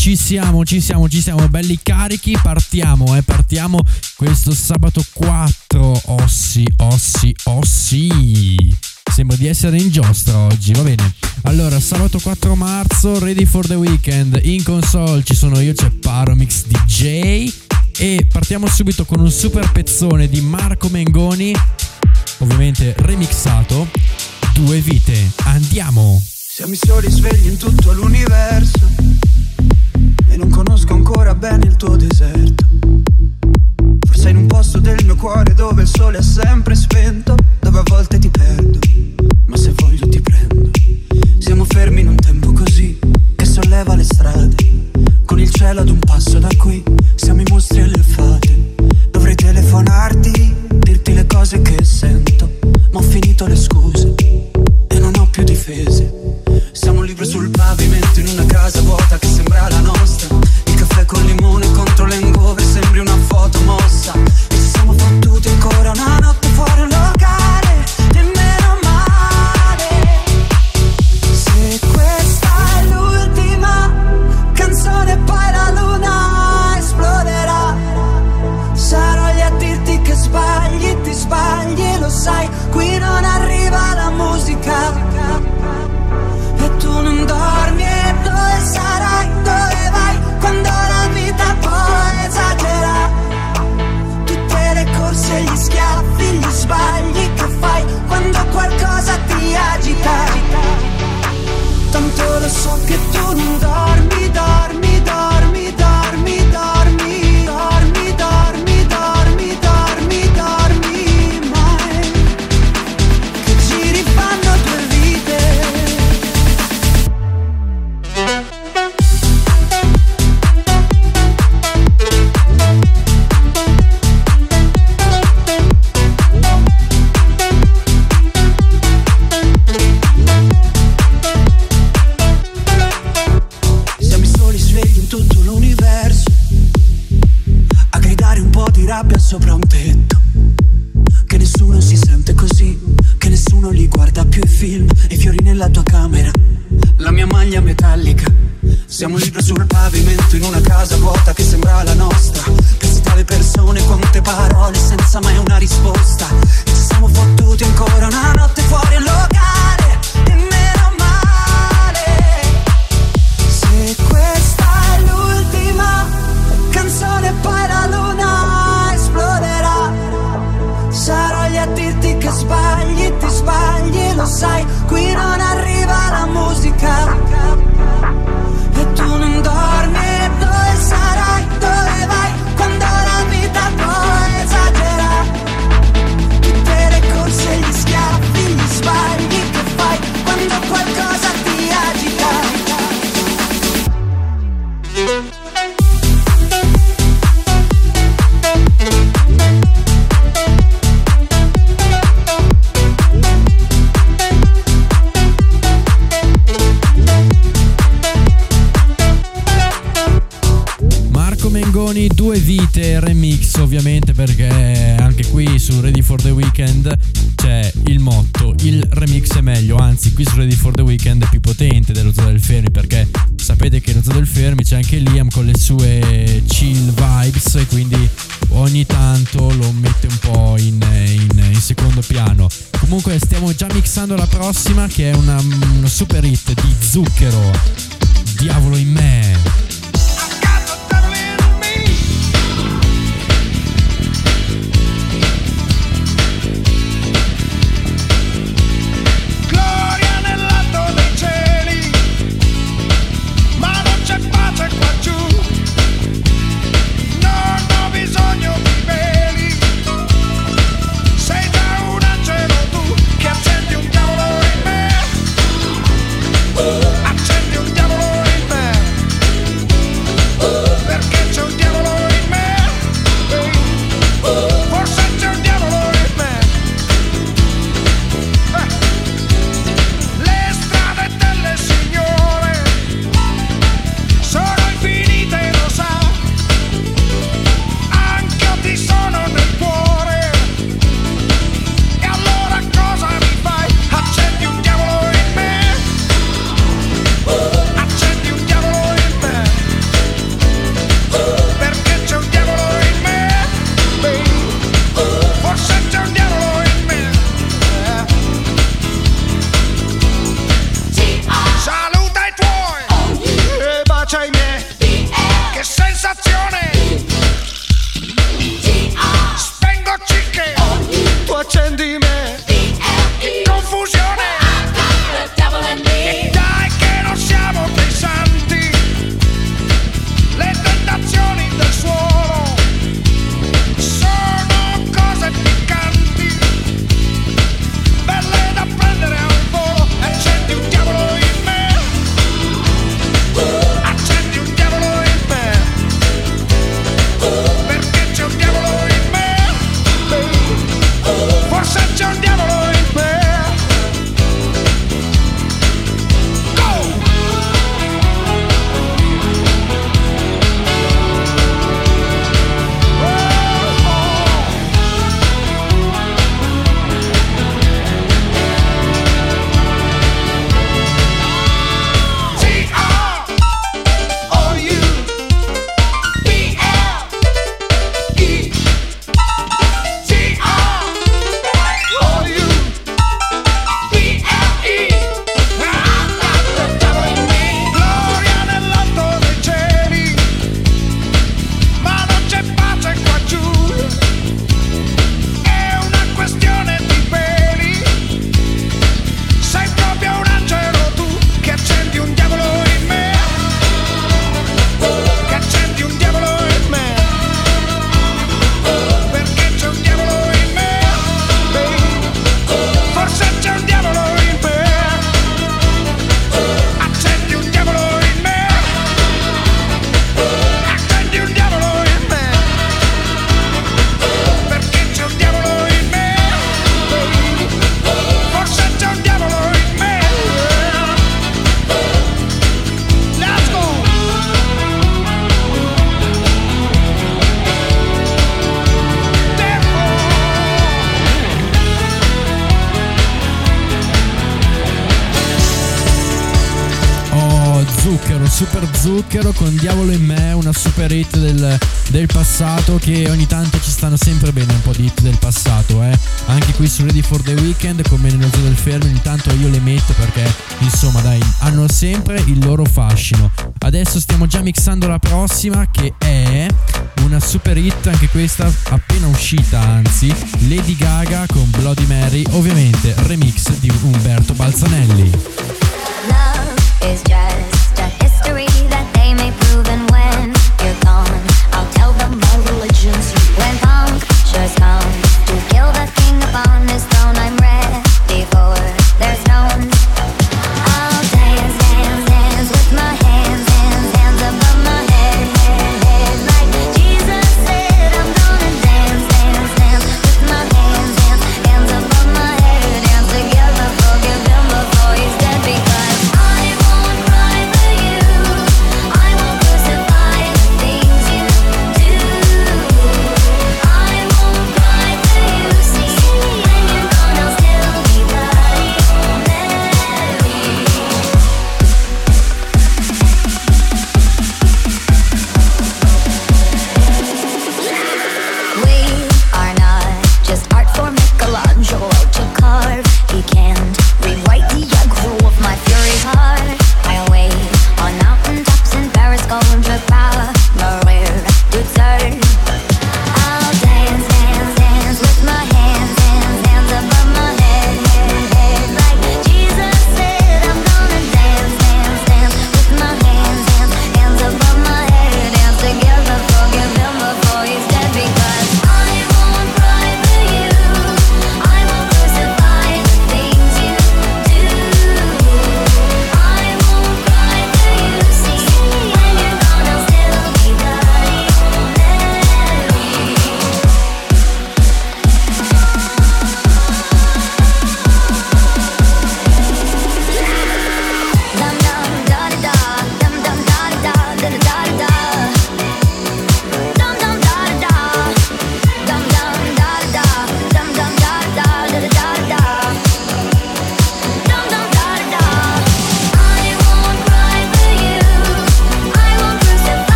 ci siamo, ci siamo, ci siamo, belli carichi, partiamo, eh, partiamo questo sabato 4, ossi, ossi, ossi. Sembra di essere in giostra oggi, va bene. Allora, sabato 4 marzo, ready for the weekend. In console ci sono io, c'è Paromix DJ. E partiamo subito con un super pezzone di Marco Mengoni, ovviamente remixato. Due vite, andiamo! Siamo i soli svegli in tutto l'universo e non conosco ancora bene il tuo deserto. Forse in un posto del mio cuore dove il sole è sempre spento, dove a volte ti perdo, cielo ad un passo Siamo libri sul pavimento in una casa vuota che qui su Ready for the Weekend più potente dello Zoo del Fermi perché sapete che lo Zoo del Fermi c'è anche Liam con le sue chill vibes e quindi ogni tanto lo mette un po' in, in- in secondo piano. Comunque stiamo già mixando la prossima che è una, una super hit di Zucchero, Diavolo in me. Super zucchero con Diavolo in me, una super hit del, del, passato che ogni tanto ci stanno sempre bene un po' di hit del passato, eh. Anche qui su Ready for the Weekend, come nello zoo del fermo, ogni tanto io le metto perché insomma dai, hanno sempre il loro fascino. Adesso stiamo già mixando la prossima che è una super hit, anche questa appena uscita anzi, Lady Gaga con Bloody Mary, ovviamente remix di Umberto Balzanelli. Love is just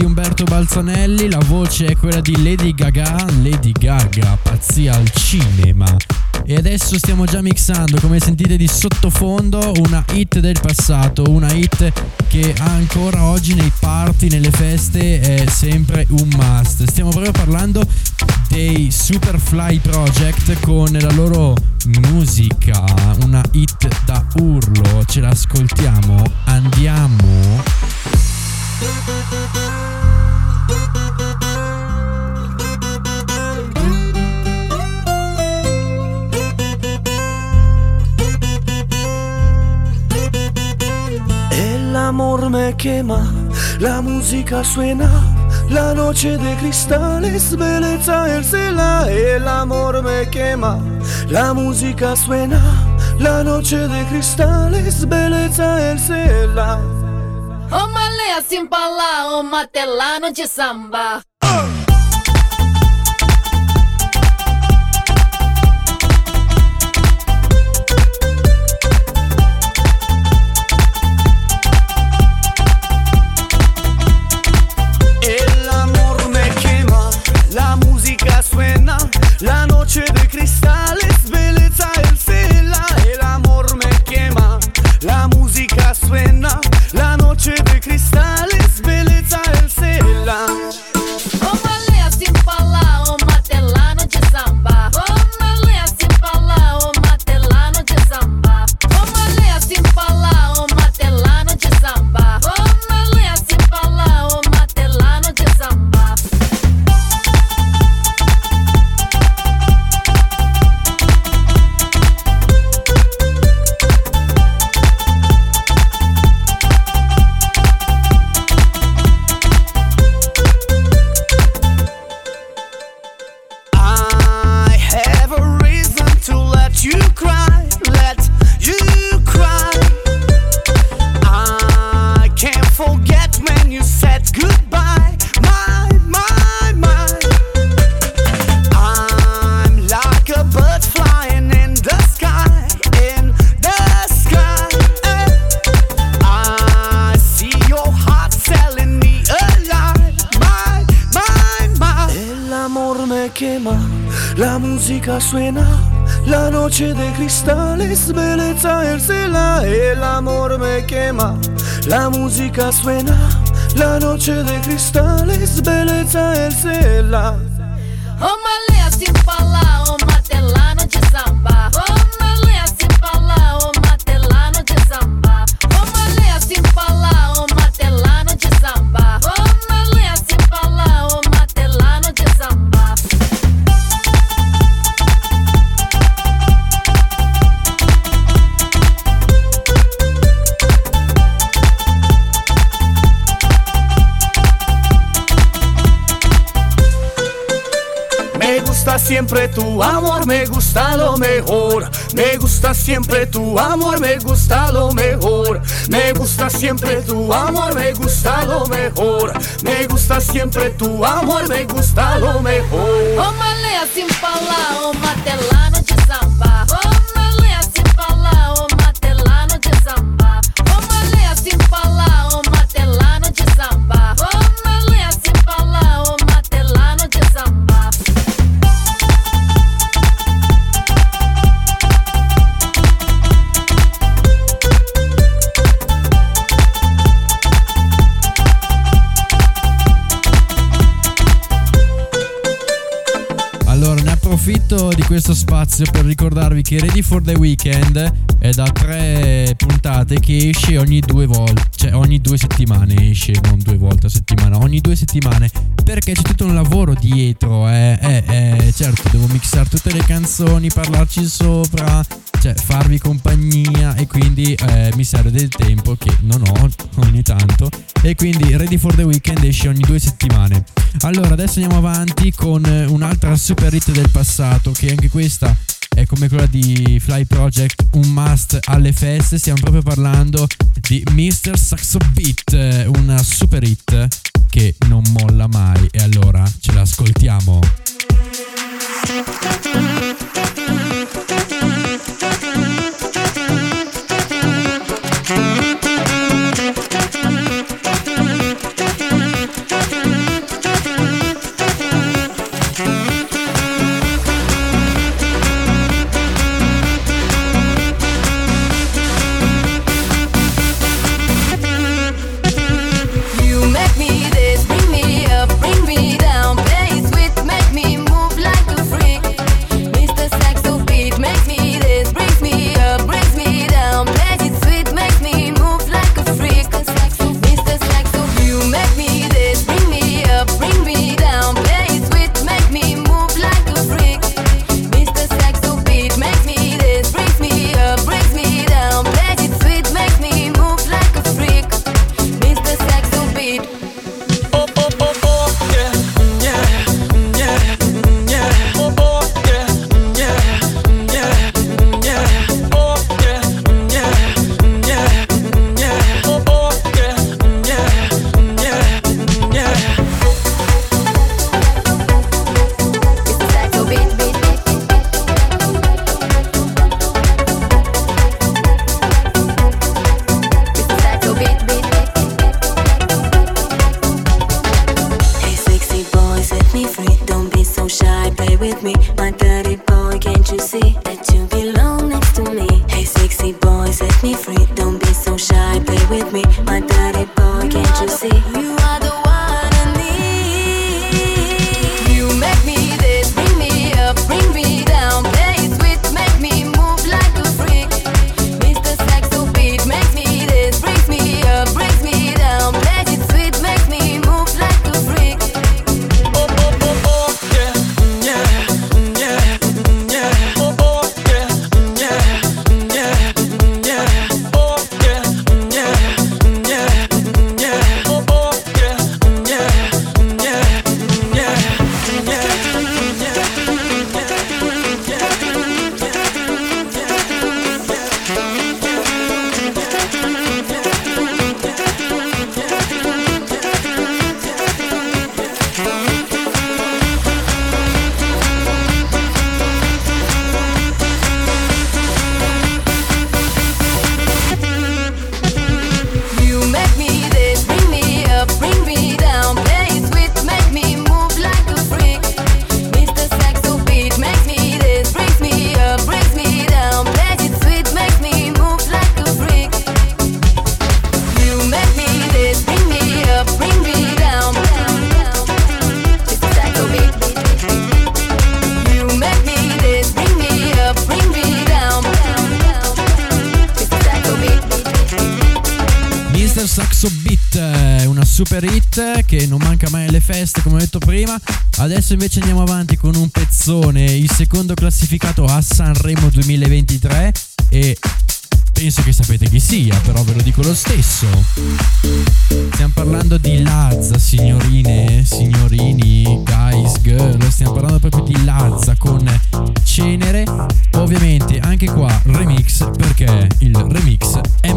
di Umberto Balzanelli, la voce è quella di Lady Gaga, Lady Gaga, pazzia al cinema. E adesso stiamo già mixando, come sentite di sottofondo, una hit del passato, una hit che ancora oggi nei party, nelle feste è sempre un must. Stiamo proprio parlando dei Superfly Project con la loro musica, una hit da urlo, ce l'ascoltiamo, andiamo. El amor me quema, la música suena, la noche de cristales, belleza el cela. El amor me quema, la música suena, la noche de cristales, belleza el cela. O malé assim pra lá, ô matelá, de samba. Quema, la música suena, la noche de cristales, belleza el cela, el amor me quema, la música suena, la noche de cristales, belleza el siempre tu amor, me gusta lo mejor. Me gusta siempre tu amor, me gusta lo mejor. Me gusta siempre tu amor, me gusta lo mejor. Me gusta siempre tu amor, me gusta lo mejor. Ô malê, assim falar, ô matelano de samba. Di questo spazio per ricordarvi che Ready for the Weekend è da tre puntate che esce ogni due volte, cioè ogni due settimane esce, non due volte a settimana, ogni due settimane, perché c'è tutto un lavoro dietro, eh, eh, eh, certo, devo mixare tutte le canzoni, parlarci sopra, cioè farvi compagnia e quindi eh, mi serve del tempo che non ho ogni tanto e quindi Ready for the Weekend esce ogni due settimane. Allora adesso andiamo avanti con eh, un'altra super hit del passato che anche questa è come quella di Fly Project, un must alle feste, stiamo proprio parlando di Mr. Saxo Beat, eh, una super hit che non molla mai e allora ce l'ascoltiamo. Super hit che non manca mai alle feste come ho detto prima. Adesso invece andiamo avanti con un pezzone, il secondo classificato a Sanremo 2023 e penso che sapete chi sia, però ve lo dico lo stesso. Stiamo parlando di Lazza, signorine, signorini, guys, girl. Stiamo parlando proprio di Lazza con Cenere. Ovviamente anche qua remix perché il remix è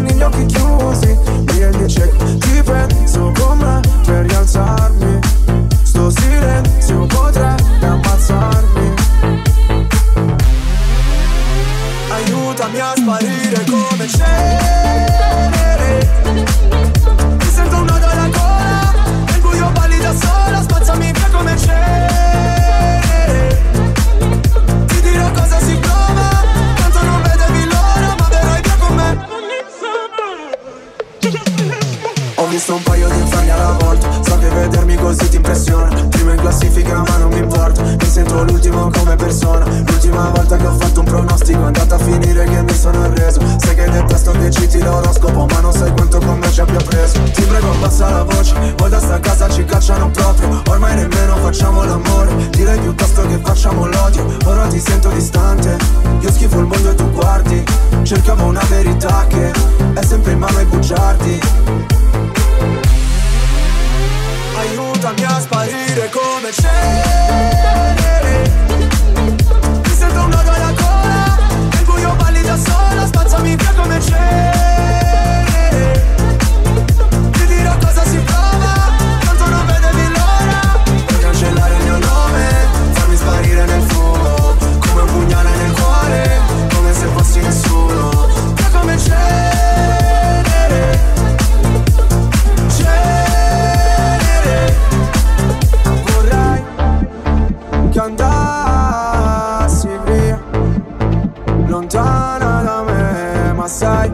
niño que use cacciano proprio Ormai nemmeno facciamo l'amore. Direi piuttosto che facciamo l'odio Ora ti sento distante. Io schifo il mondo e tu guardi Cercavo una verità che È sempre in mano ai bugiardi. Aiutami a sparire come cenere Lontana da me Ma sai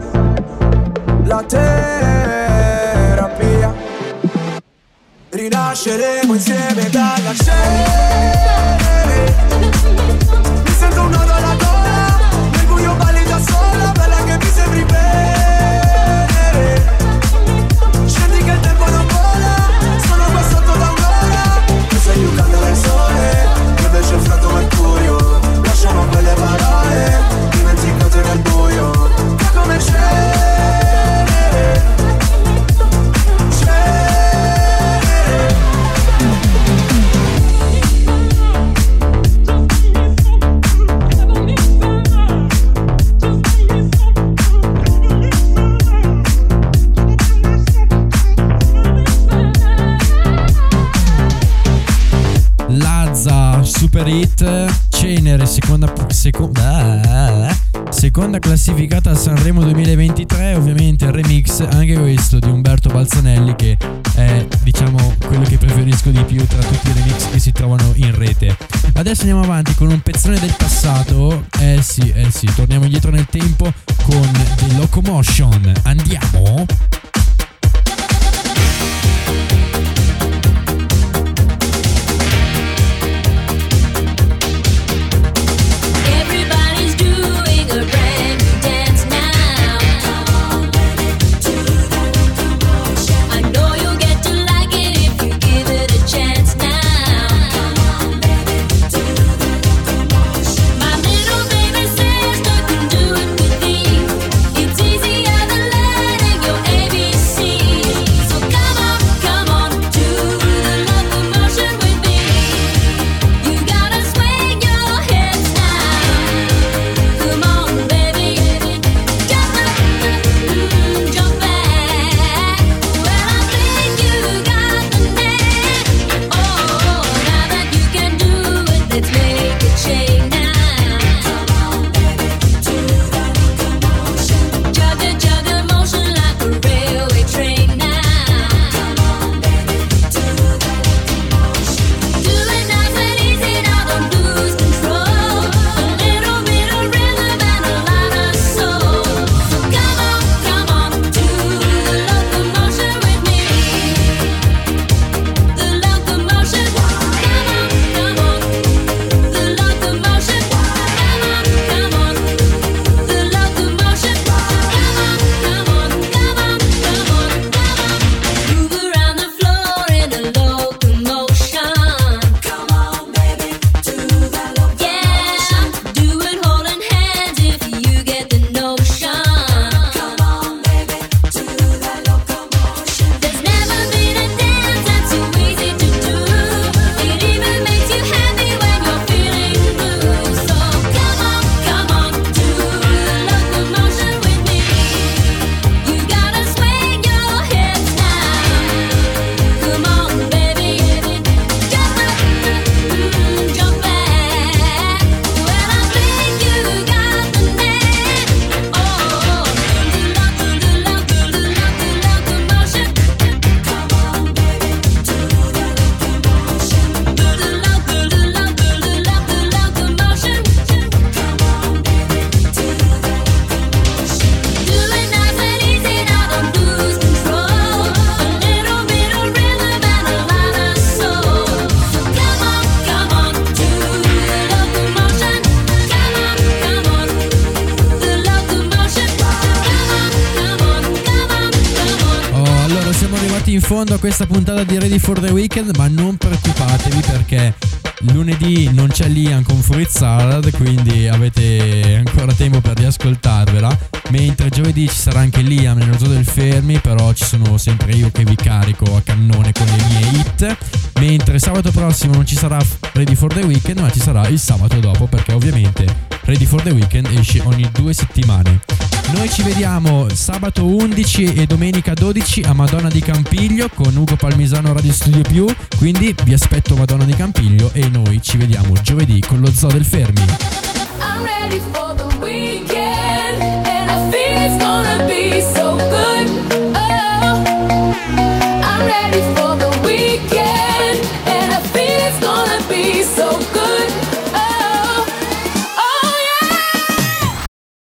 La terapia Rinasceremo insieme dalla cenere Super Hit Cenere seconda, seconda, seconda classificata a Sanremo 2023 ovviamente il remix anche questo di Umberto Balzanelli che è diciamo quello che preferisco di più tra tutti i remix che si trovano in rete. Adesso andiamo avanti con un pezzone del passato. Eh sì eh sì torniamo indietro nel tempo con The Locomotion. Andiamo questa puntata di Ready for the Weekend, ma non preoccupatevi perché lunedì non c'è Liam con Fruit Salad, quindi avete ancora tempo per riascoltarvela. Mentre giovedì ci sarà anche Liam nello zoo del Fermi, però ci sono sempre io che vi carico a cannone con le mie hit. Mentre sabato prossimo non ci sarà Ready for the Weekend, ma ci sarà il sabato dopo, perché ovviamente Ready for the Weekend esce ogni due settimane. Noi ci vediamo sabato 11 e domenica 12 a Madonna di Campiglio con Ugo Palmisano Radio Studio Più. Quindi vi aspetto Madonna di Campiglio e noi ci vediamo giovedì con lo Zoo del Fermi. I'm ready for I'm ready for the